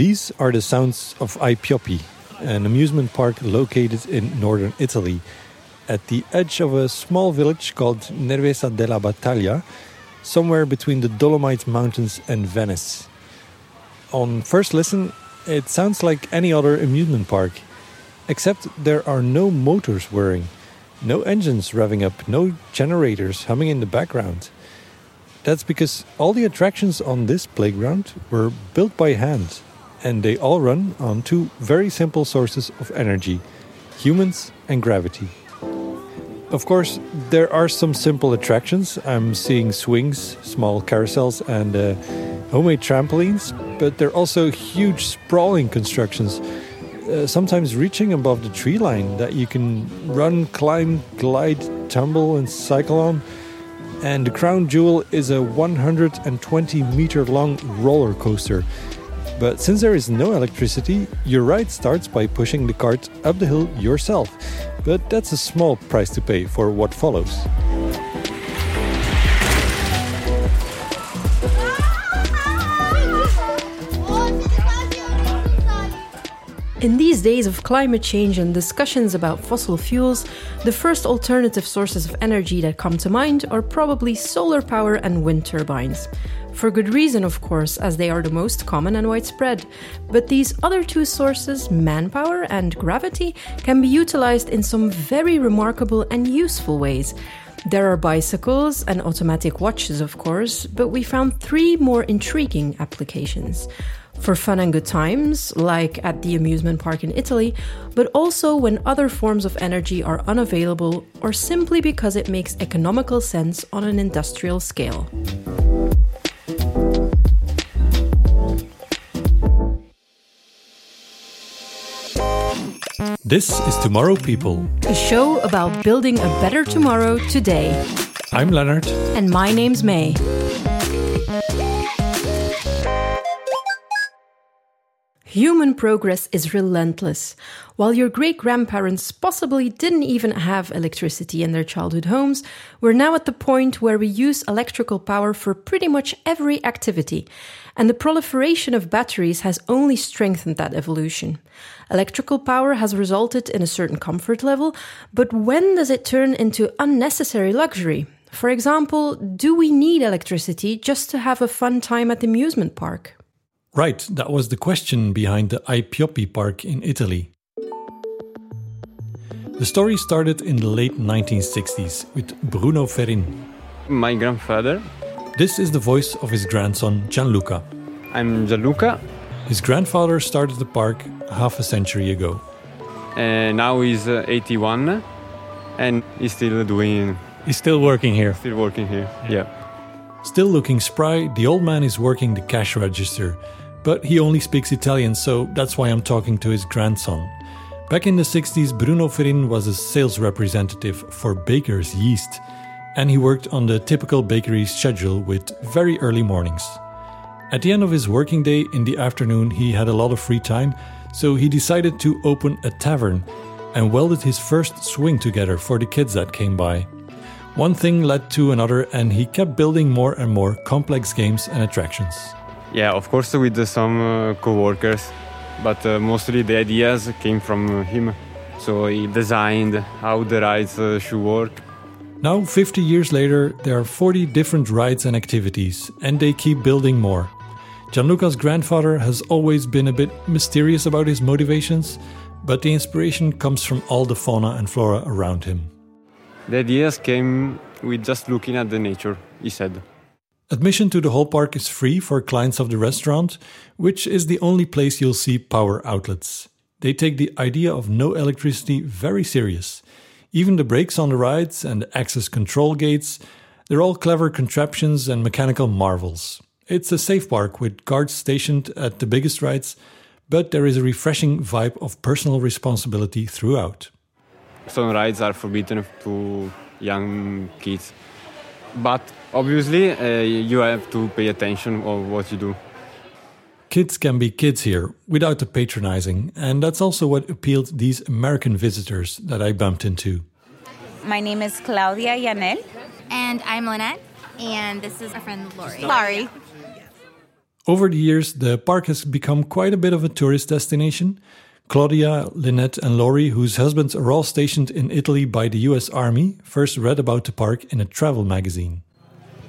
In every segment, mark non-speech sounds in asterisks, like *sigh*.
These are the sounds of Ai an amusement park located in northern Italy, at the edge of a small village called Nervesa della Battaglia, somewhere between the Dolomite Mountains and Venice. On first listen, it sounds like any other amusement park, except there are no motors whirring, no engines revving up, no generators humming in the background. That's because all the attractions on this playground were built by hand and they all run on two very simple sources of energy humans and gravity. Of course, there are some simple attractions. I'm seeing swings, small carousels, and uh, homemade trampolines, but there are also huge, sprawling constructions, uh, sometimes reaching above the tree line that you can run, climb, glide, tumble, and cycle on. And the crown jewel is a 120 meter long roller coaster but since there is no electricity, your ride starts by pushing the cart up the hill yourself. But that's a small price to pay for what follows. In these days of climate change and discussions about fossil fuels, the first alternative sources of energy that come to mind are probably solar power and wind turbines. For good reason, of course, as they are the most common and widespread. But these other two sources, manpower and gravity, can be utilized in some very remarkable and useful ways. There are bicycles and automatic watches, of course, but we found three more intriguing applications. For fun and good times, like at the amusement park in Italy, but also when other forms of energy are unavailable or simply because it makes economical sense on an industrial scale. This is Tomorrow People, a show about building a better tomorrow today. I'm Leonard. And my name's Mij. Human progress is relentless. While your great grandparents possibly didn't even have electricity in their childhood homes, we're now at the point where we use electrical power for pretty much every activity. And the proliferation of batteries has only strengthened that evolution. Electrical power has resulted in a certain comfort level, but when does it turn into unnecessary luxury? For example, do we need electricity just to have a fun time at the amusement park? Right, that was the question behind the Ai Pioppi Park in Italy. The story started in the late 1960s with Bruno Ferrin. My grandfather. This is the voice of his grandson Gianluca. I'm Gianluca. His grandfather started the park half a century ago. And now he's uh, 81 and he's still doing. He's still working here. Still working here, yeah. Still looking spry, the old man is working the cash register but he only speaks Italian, so that's why I'm talking to his grandson. Back in the 60s, Bruno Ferrin was a sales representative for Baker's Yeast, and he worked on the typical bakery schedule with very early mornings. At the end of his working day in the afternoon, he had a lot of free time, so he decided to open a tavern and welded his first swing together for the kids that came by. One thing led to another, and he kept building more and more complex games and attractions. Yeah, of course, with some uh, co-workers, but uh, mostly the ideas came from him. So he designed how the rides uh, should work. Now, 50 years later, there are 40 different rides and activities, and they keep building more. Gianluca's grandfather has always been a bit mysterious about his motivations, but the inspiration comes from all the fauna and flora around him. The ideas came with just looking at the nature, he said. Admission to the whole park is free for clients of the restaurant, which is the only place you'll see power outlets. They take the idea of no electricity very serious. Even the brakes on the rides and the access control gates, they're all clever contraptions and mechanical marvels. It's a safe park with guards stationed at the biggest rides, but there is a refreshing vibe of personal responsibility throughout. Some rides are forbidden to young kids but obviously, uh, you have to pay attention of what you do. Kids can be kids here without the patronizing, and that's also what appealed these American visitors that I bumped into. My name is Claudia Yanel. And I'm Lynette. And this is our friend Lori. Laurie. Over the years, the park has become quite a bit of a tourist destination. Claudia, Lynette, and Laurie, whose husbands are all stationed in Italy by the US Army, first read about the park in a travel magazine.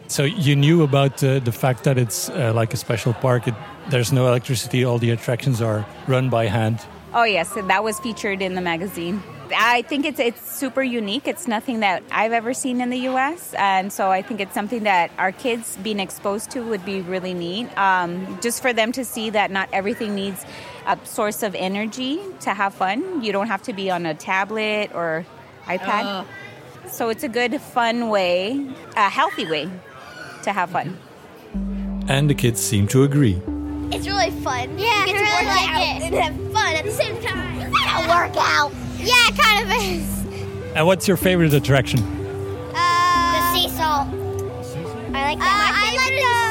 So you knew about uh, the fact that it's uh, like a special park. It, there's no electricity. All the attractions are run by hand. Oh yes, that was featured in the magazine. I think it's it's super unique. It's nothing that I've ever seen in the U.S., and so I think it's something that our kids being exposed to would be really neat. Um, just for them to see that not everything needs a source of energy to have fun. You don't have to be on a tablet or iPad. Uh. So it's a good, fun way, a healthy way to have fun. And the kids seem to agree. It's really fun. Yeah, you get I really like it. and have fun at the same time. *laughs* It's like a workout. Yeah, it kind of is. And what's your favorite attraction? Uh, the seesaw. I like that. Uh, My favorite I like the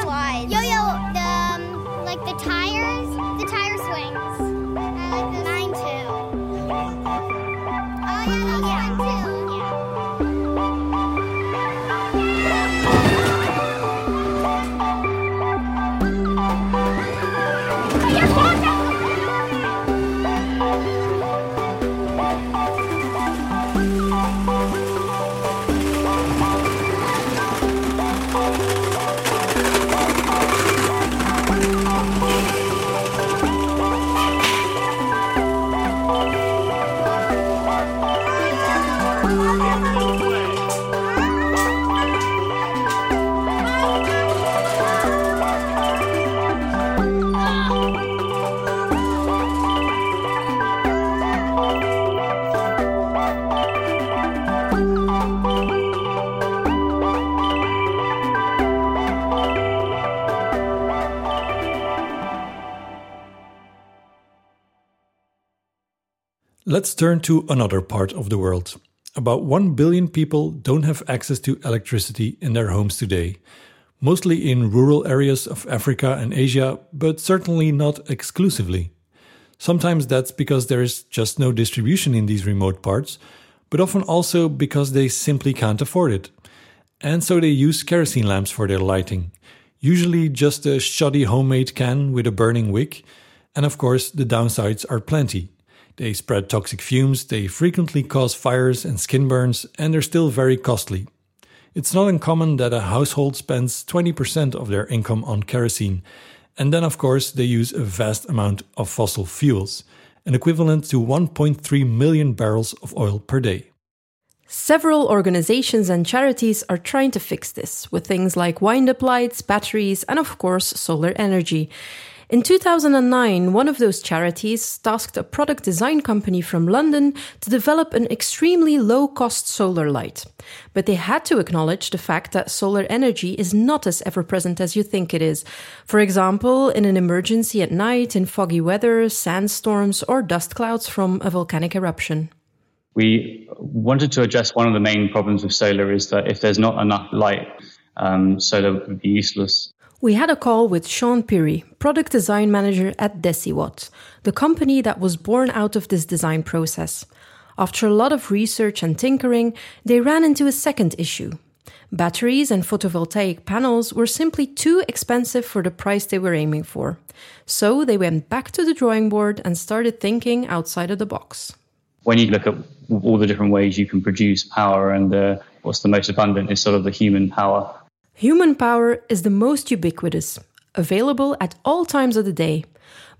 Let's turn to another part of the world. About 1 billion people don't have access to electricity in their homes today, mostly in rural areas of Africa and Asia, but certainly not exclusively. Sometimes that's because there is just no distribution in these remote parts, but often also because they simply can't afford it. And so they use kerosene lamps for their lighting, usually just a shoddy homemade can with a burning wick, and of course, the downsides are plenty. They spread toxic fumes, they frequently cause fires and skin burns, and they're still very costly. It's not uncommon that a household spends 20% of their income on kerosene, and then, of course, they use a vast amount of fossil fuels, an equivalent to 1.3 million barrels of oil per day. Several organizations and charities are trying to fix this with things like wind up lights, batteries, and of course, solar energy. In 2009, one of those charities tasked a product design company from London to develop an extremely low cost solar light. But they had to acknowledge the fact that solar energy is not as ever present as you think it is. For example, in an emergency at night, in foggy weather, sandstorms, or dust clouds from a volcanic eruption. We wanted to address one of the main problems with solar is that if there's not enough light, um, solar would be useless. We had a call with Shaun Pirie, product design manager at Deciwatt, the company that was born out of this design process. After a lot of research and tinkering, they ran into a second issue. Batteries and photovoltaic panels were simply too expensive for the price they were aiming for. So they went back to the drawing board and started thinking outside of the box. When you look at all the different ways you can produce power and uh, what's the most abundant is sort of the human power Human power is the most ubiquitous, available at all times of the day.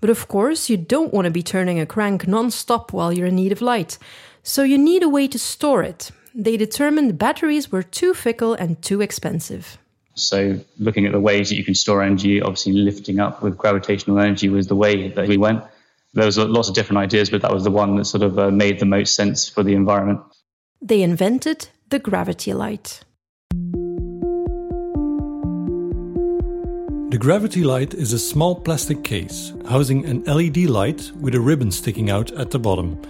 But of course, you don't want to be turning a crank non stop while you're in need of light. So you need a way to store it. They determined batteries were too fickle and too expensive. So, looking at the ways that you can store energy, obviously lifting up with gravitational energy was the way that we went. There was lots of different ideas, but that was the one that sort of uh, made the most sense for the environment. They invented the gravity light. Gravity light is a small plastic case housing an LED light with a ribbon sticking out at the bottom.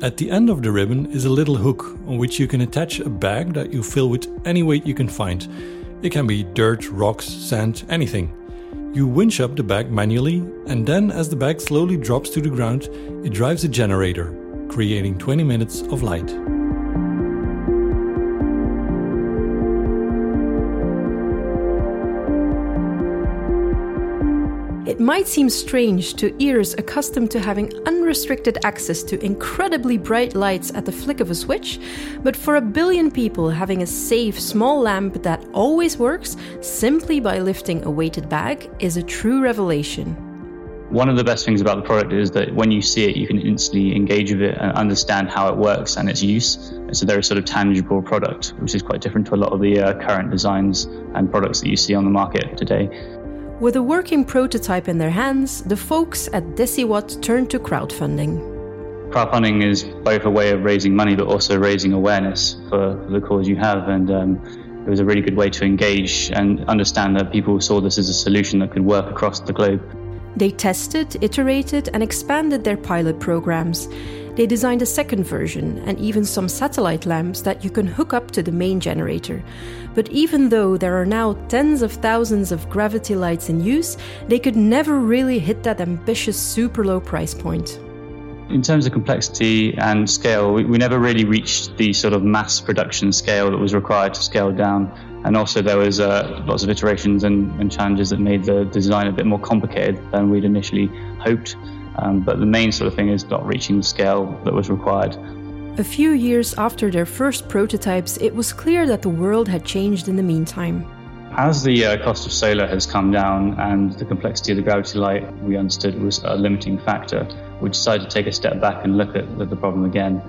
At the end of the ribbon is a little hook on which you can attach a bag that you fill with any weight you can find. It can be dirt, rocks, sand, anything. You winch up the bag manually, and then as the bag slowly drops to the ground, it drives a generator, creating 20 minutes of light. Might seem strange to ears accustomed to having unrestricted access to incredibly bright lights at the flick of a switch, but for a billion people, having a safe, small lamp that always works simply by lifting a weighted bag is a true revelation. One of the best things about the product is that when you see it, you can instantly engage with it and understand how it works and its use. It's a very sort of tangible product, which is quite different to a lot of the uh, current designs and products that you see on the market today. With a working prototype in their hands, the folks at Deciwatt turned to crowdfunding. Crowdfunding is both a way of raising money, but also raising awareness for, the cause you have. And um, it was a really good way to engage and understand that people saw this as a solution that could work across the globe. They tested, iterated, and expanded their pilot programs. They designed a second version and even some satellite lamps that you can hook up to the main generator. But even though there are now tens of thousands of gravity lights in use, they could never really hit that ambitious super low price point. In terms of complexity and scale, we, we never really reached the sort of mass production scale that was required to scale down and also there was uh, lots of iterations and, and, challenges that made the design a bit more complicated than we'd initially hoped. Um, but the main sort of thing is not reaching the scale that was required. A few years after their first prototypes, it was clear that the world had changed in the meantime. As the uh, cost of solar has come down and the complexity of the gravity light we understood was a limiting factor, we decided to take a step back and look at the problem again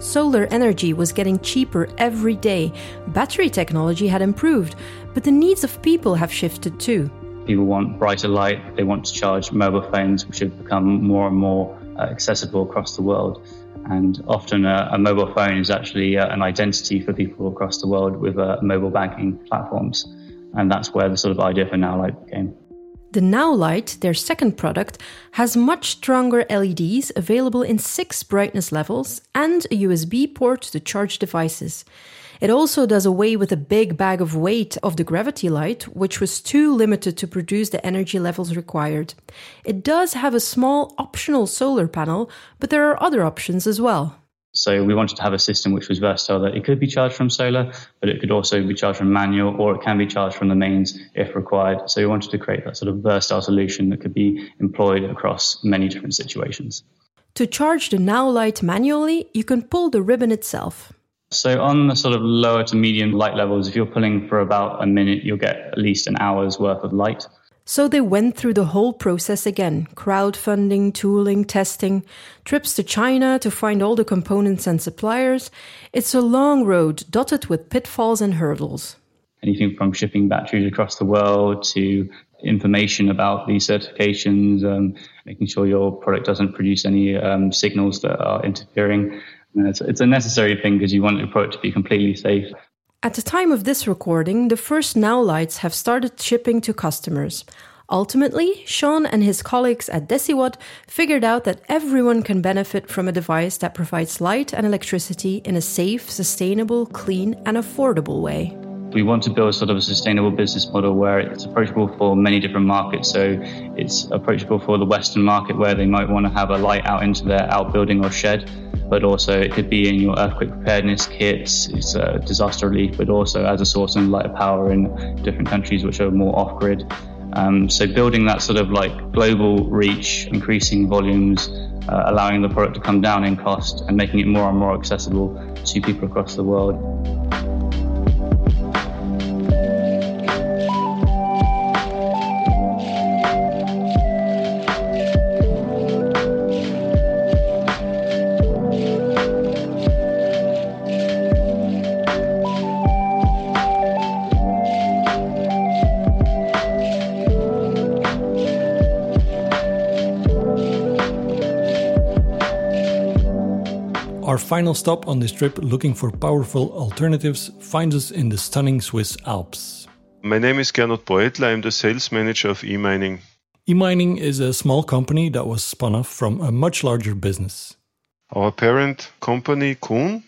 Solar energy was getting cheaper every day. Battery technology had improved, but the needs of people have shifted too. People want brighter light, they want to charge mobile phones, which have become more and more uh, accessible across the world. And often a, a mobile phone is actually uh, an identity for people across the world with uh, mobile banking platforms. And that's where the sort of idea for Now Light came. The Now Light, their second product, has much stronger LEDs available in six brightness levels and a USB port to charge devices. It also does away with a big bag of weight of the gravity light, which was too limited to produce the energy levels required. It does have a small optional solar panel, but there are other options as well. So we wanted to have a system which was versatile that it could be charged from solar, but it could also be charged from manual or it can be charged from the mains if required. So we wanted to create that sort of versatile solution that could be employed across many different situations. To charge the Now Light manually, you can pull the ribbon itself. So on the sort of lower to medium light levels, if you're pulling for about a minute, you'll get at least an hour's worth of light. So they went through the whole process again crowdfunding, tooling, testing, trips to China to find all the components and suppliers. It's a long road dotted with pitfalls and hurdles. Anything from shipping batteries across the world to information about these certifications, um, making sure your product doesn't produce any um, signals that are interfering. It's, it's, a necessary thing because you want your product to be completely safe. At the time of this recording, the first Now lights have started shipping to customers. Ultimately, Shaun and his colleagues at Deciwatt figured out that everyone can benefit from a device that provides light and electricity in a safe, sustainable, clean, and affordable way. We want to build sort of a sustainable business model where it's approachable for many different markets. So it's approachable for the Western market where they might want to have a light out into their outbuilding or shed but also it could be in your earthquake preparedness kits, it's disaster relief, but also as a source of light power in different countries which are more off grid. Um, so building that sort of like global reach, increasing volumes, uh, allowing the product to come down in cost and making it more and more accessible to people across the world. Final stop on this trip looking for powerful alternatives finds us in the stunning Swiss Alps. My name is Gernot Beutle. I'm the sales manager of eMining. eMining is a small company that was spun off from a much larger business. Our parent company, Kuhn,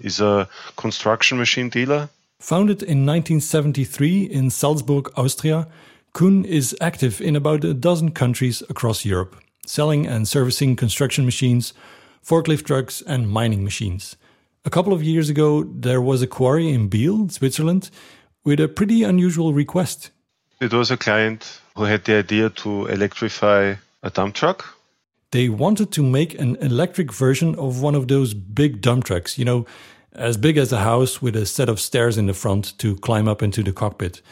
is a construction machine dealer. Founded in 1973 in Salzburg, Austria, Kuhn is active in about a dozen countries across Europe, selling and servicing construction machines forklift trucks, and mining machines. A couple of years ago, there was a quarry in Biel, Switzerland, with a pretty unusual request. It was a client who had the idea to electrify a dump truck. They wanted to make an electric version of one of those big dump trucks, you know, as big as a house with a set of stairs in the front to climb up into the cockpit.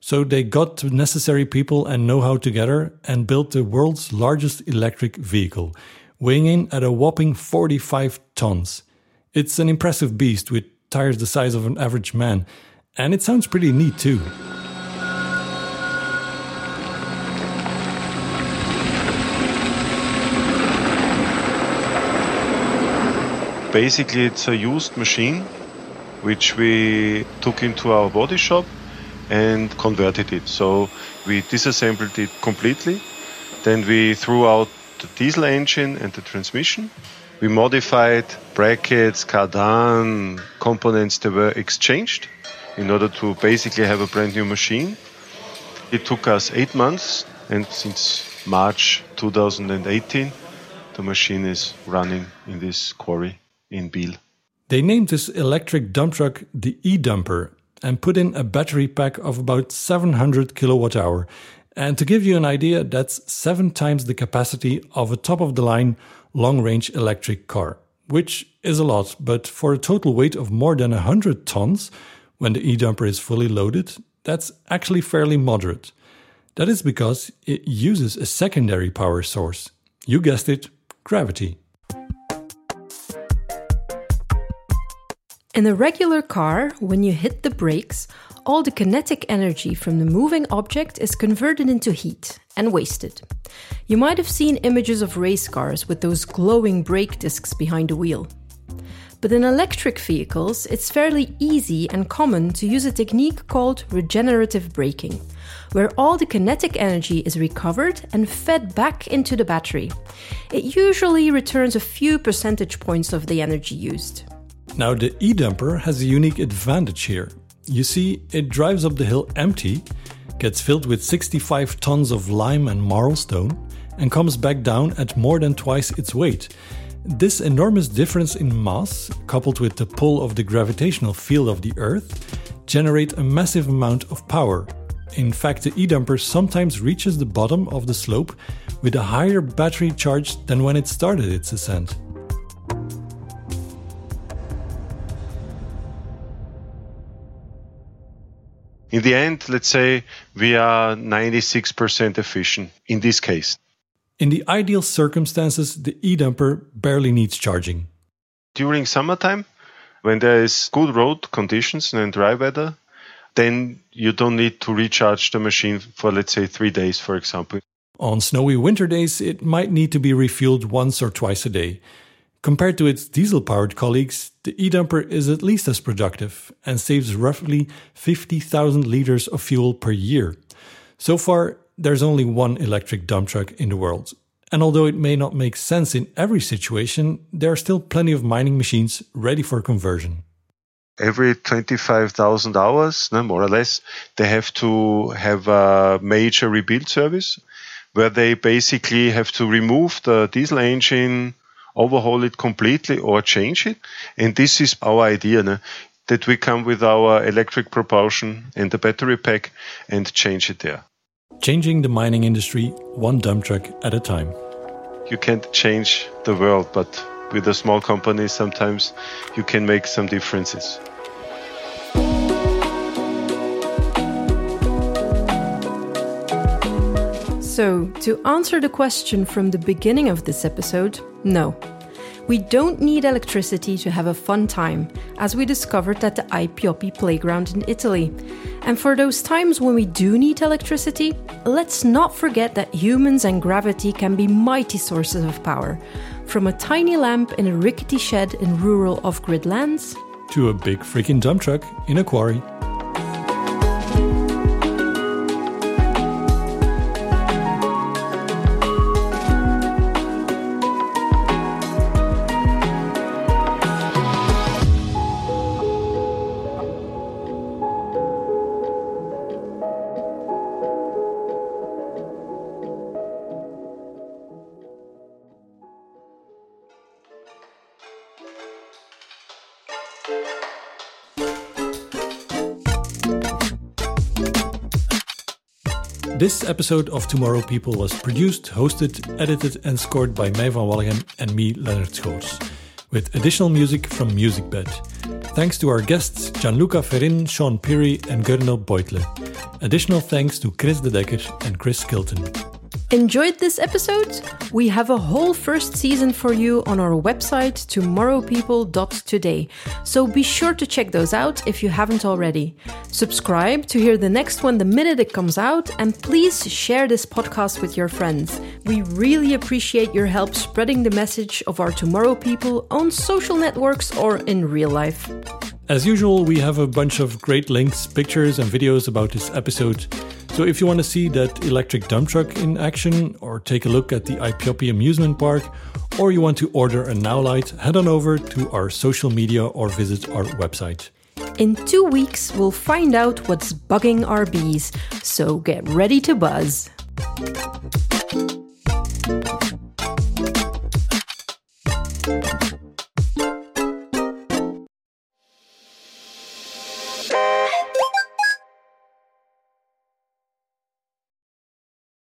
So they got the necessary people and know how together and built the world's largest electric vehicle, weighing in at a whopping 45 tons. It's an impressive beast with tires the size of an average man, and it sounds pretty neat too. Basically, it's a used machine which we took into our body shop and converted it. So we disassembled it completely. Then we threw out the diesel engine and the transmission. We modified brackets, cardan, components that were exchanged in order to basically have a brand new machine. It took us eight months, and since March 2018, the machine is running in this quarry in Biel. They named this electric dump truck the e dumper and put in a battery pack of about 700 kilowatt hour. And to give you an idea, that's seven times the capacity of a top of the line long range electric car, which is a lot, but for a total weight of more than 100 tons, when the e dumper is fully loaded, that's actually fairly moderate. That is because it uses a secondary power source. You guessed it, gravity. In a regular car, when you hit the brakes, all the kinetic energy from the moving object is converted into heat and wasted. You might have seen images of race cars with those glowing brake discs behind the wheel. But in electric vehicles, it's fairly easy and common to use a technique called regenerative braking, where all the kinetic energy is recovered and fed back into the battery. It usually returns a few percentage points of the energy used. Now, the e dumper has a unique advantage here. You see, it drives up the hill empty, gets filled with 65 tons of lime and marl stone, and comes back down at more than twice its weight. This enormous difference in mass, coupled with the pull of the gravitational field of the Earth, generate a massive amount of power. In fact, the e-dumper sometimes reaches the bottom of the slope with a higher battery charge than when it started its ascent. In the end, let's say we are 96% efficient in this case. In the ideal circumstances, the e-dumper barely needs charging. During summertime, when there is good road conditions and dry weather, then you don't need to recharge the machine for, let's say, three days, for example. On snowy winter days, it might need to be refueled once or twice a day. Compared to its diesel powered colleagues, the e dumper is at least as productive and saves roughly 50,000 liters of fuel per year. So far, there's only one electric dump truck in the world. And although it may not make sense in every situation, there are still plenty of mining machines ready for conversion. Every 25,000 hours, no, more or less, they have to have a major rebuild service where they basically have to remove the diesel engine, overhaul it completely or change it. And this is our idea no? that we come with our electric propulsion and the battery pack and change it there. Changing the mining industry one dump truck at a time. You can't change the world, but with a small company, sometimes you can make some differences. So, to answer the question from the beginning of this episode, no. We don't need electricity to have a fun time, as we discovered at the Ai Pioppi playground in Italy. And for those times when we do need electricity, let's not forget that humans and gravity can be mighty sources of power. From a tiny lamp in a rickety shed in rural off grid lands, to a big freaking dump truck in a quarry. This episode of Tomorrow People was produced, hosted, edited, and scored by Mij van Walligem and me, Leonard Schoors, with additional music from MusicBed. Thanks to our guests Gianluca Ferrin, Shaun Pirie, and Gernot Beutle. Additional thanks to Kris de Decker and Chris Skilton. Enjoyed this episode? We have a whole first season for you on our website, tomorrowpeople.today. So be sure to check those out if you haven't already. Subscribe to hear the next one the minute it comes out, and please share this podcast with your friends. We really appreciate your help spreading the message of our Tomorrow People on social networks or in real life. As usual, we have a bunch of great links, pictures, and videos about this episode. So if you want to see that electric dump truck in action, or take a look at the Ai Pioppi amusement park, or you want to order a Now Light, head on over to our social media or visit our website. In two weeks, we'll find out what's bugging our bees, so get ready to buzz.